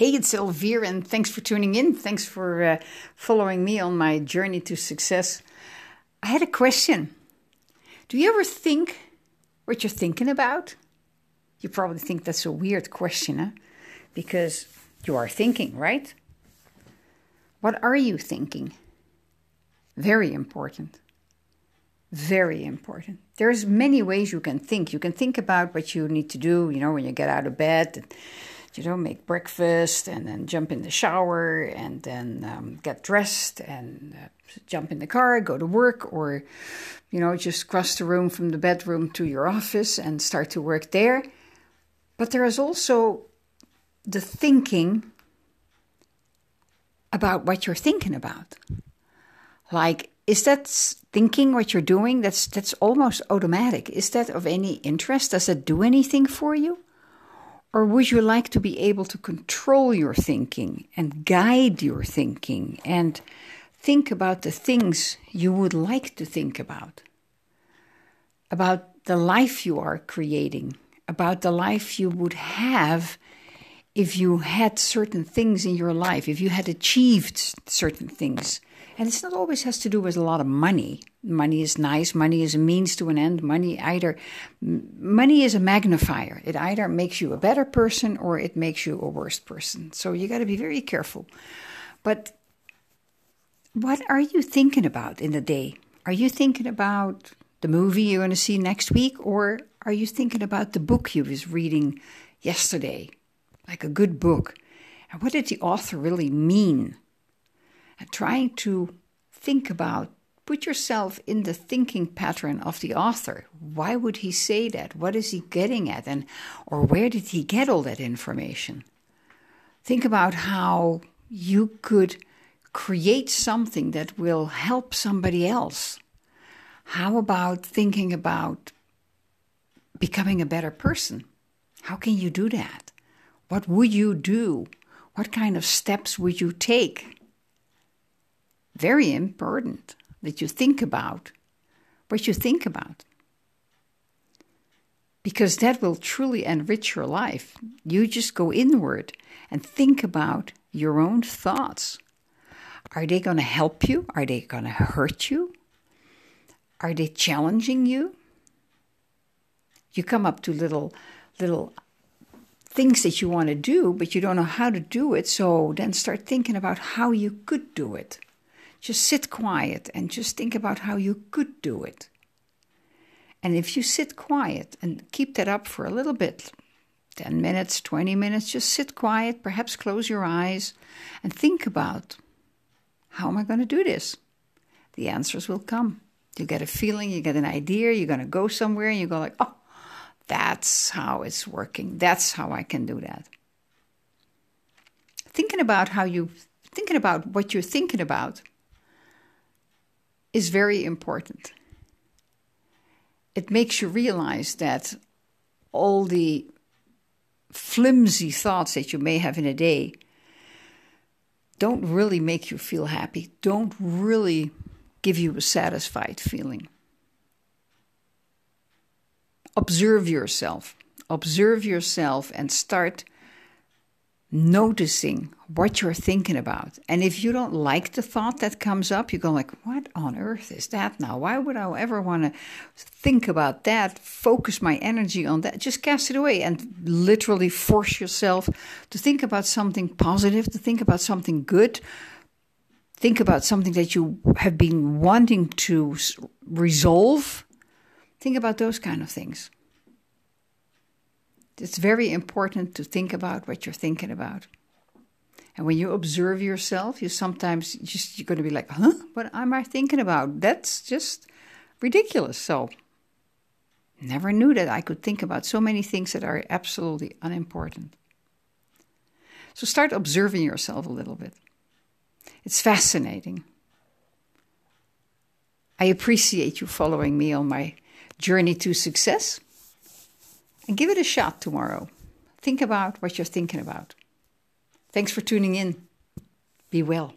Hey, it's Elvira, and thanks for tuning in. Thanks for uh, following me on my journey to success. I had a question. Do you ever think what you're thinking about? You probably think that's a weird question, huh? Because you are thinking, right? What are you thinking? Very important. Very important. There's many ways you can think. You can think about what you need to do, you know, when you get out of bed, and, you know, make breakfast and then jump in the shower and then um, get dressed and uh, jump in the car, go to work, or, you know, just cross the room from the bedroom to your office and start to work there. But there is also the thinking about what you're thinking about. Like, is that thinking what you're doing? That's that's almost automatic. Is that of any interest? Does it do anything for you? Or would you like to be able to control your thinking and guide your thinking and think about the things you would like to think about? About the life you are creating, about the life you would have if you had certain things in your life, if you had achieved certain things. And it's not always has to do with a lot of money. Money is nice. Money is a means to an end. Money either money is a magnifier. It either makes you a better person or it makes you a worse person. So you got to be very careful. But what are you thinking about in the day? Are you thinking about the movie you're going to see next week or are you thinking about the book you was reading yesterday like a good book. And what did the author really mean? And trying to think about, put yourself in the thinking pattern of the author. Why would he say that? What is he getting at? And or where did he get all that information? Think about how you could create something that will help somebody else. How about thinking about becoming a better person? How can you do that? What would you do? What kind of steps would you take? Very important that you think about what you think about. Because that will truly enrich your life. You just go inward and think about your own thoughts. Are they going to help you? Are they going to hurt you? Are they challenging you? You come up to little little things that you want to do, but you don't know how to do it. So then start thinking about how you could do it. Just sit quiet and just think about how you could do it. And if you sit quiet and keep that up for a little bit 10 minutes, 20 minutes just sit quiet, perhaps close your eyes, and think about how am I going to do this? The answers will come. You get a feeling, you get an idea, you're going to go somewhere, and you go like, oh, that's how it's working. That's how I can do that. Thinking about how you thinking about what you're thinking about is very important. It makes you realize that all the flimsy thoughts that you may have in a day don't really make you feel happy, don't really give you a satisfied feeling observe yourself. Observe yourself and start noticing what you're thinking about. And if you don't like the thought that comes up, you go like, what on earth is that now? Why would I ever want to think about that? Focus my energy on that. Just cast it away and literally force yourself to think about something positive, to think about something good. Think about something that you have been wanting to resolve Think about those kind of things. It's very important to think about what you're thinking about. And when you observe yourself, you sometimes just you're going to be like, "Huh? What am I thinking about? That's just ridiculous." So, never knew that I could think about so many things that are absolutely unimportant. So start observing yourself a little bit. It's fascinating. I appreciate you following me on my journey to success and give it a shot tomorrow. Think about what you're thinking about. Thanks for tuning in. Be well.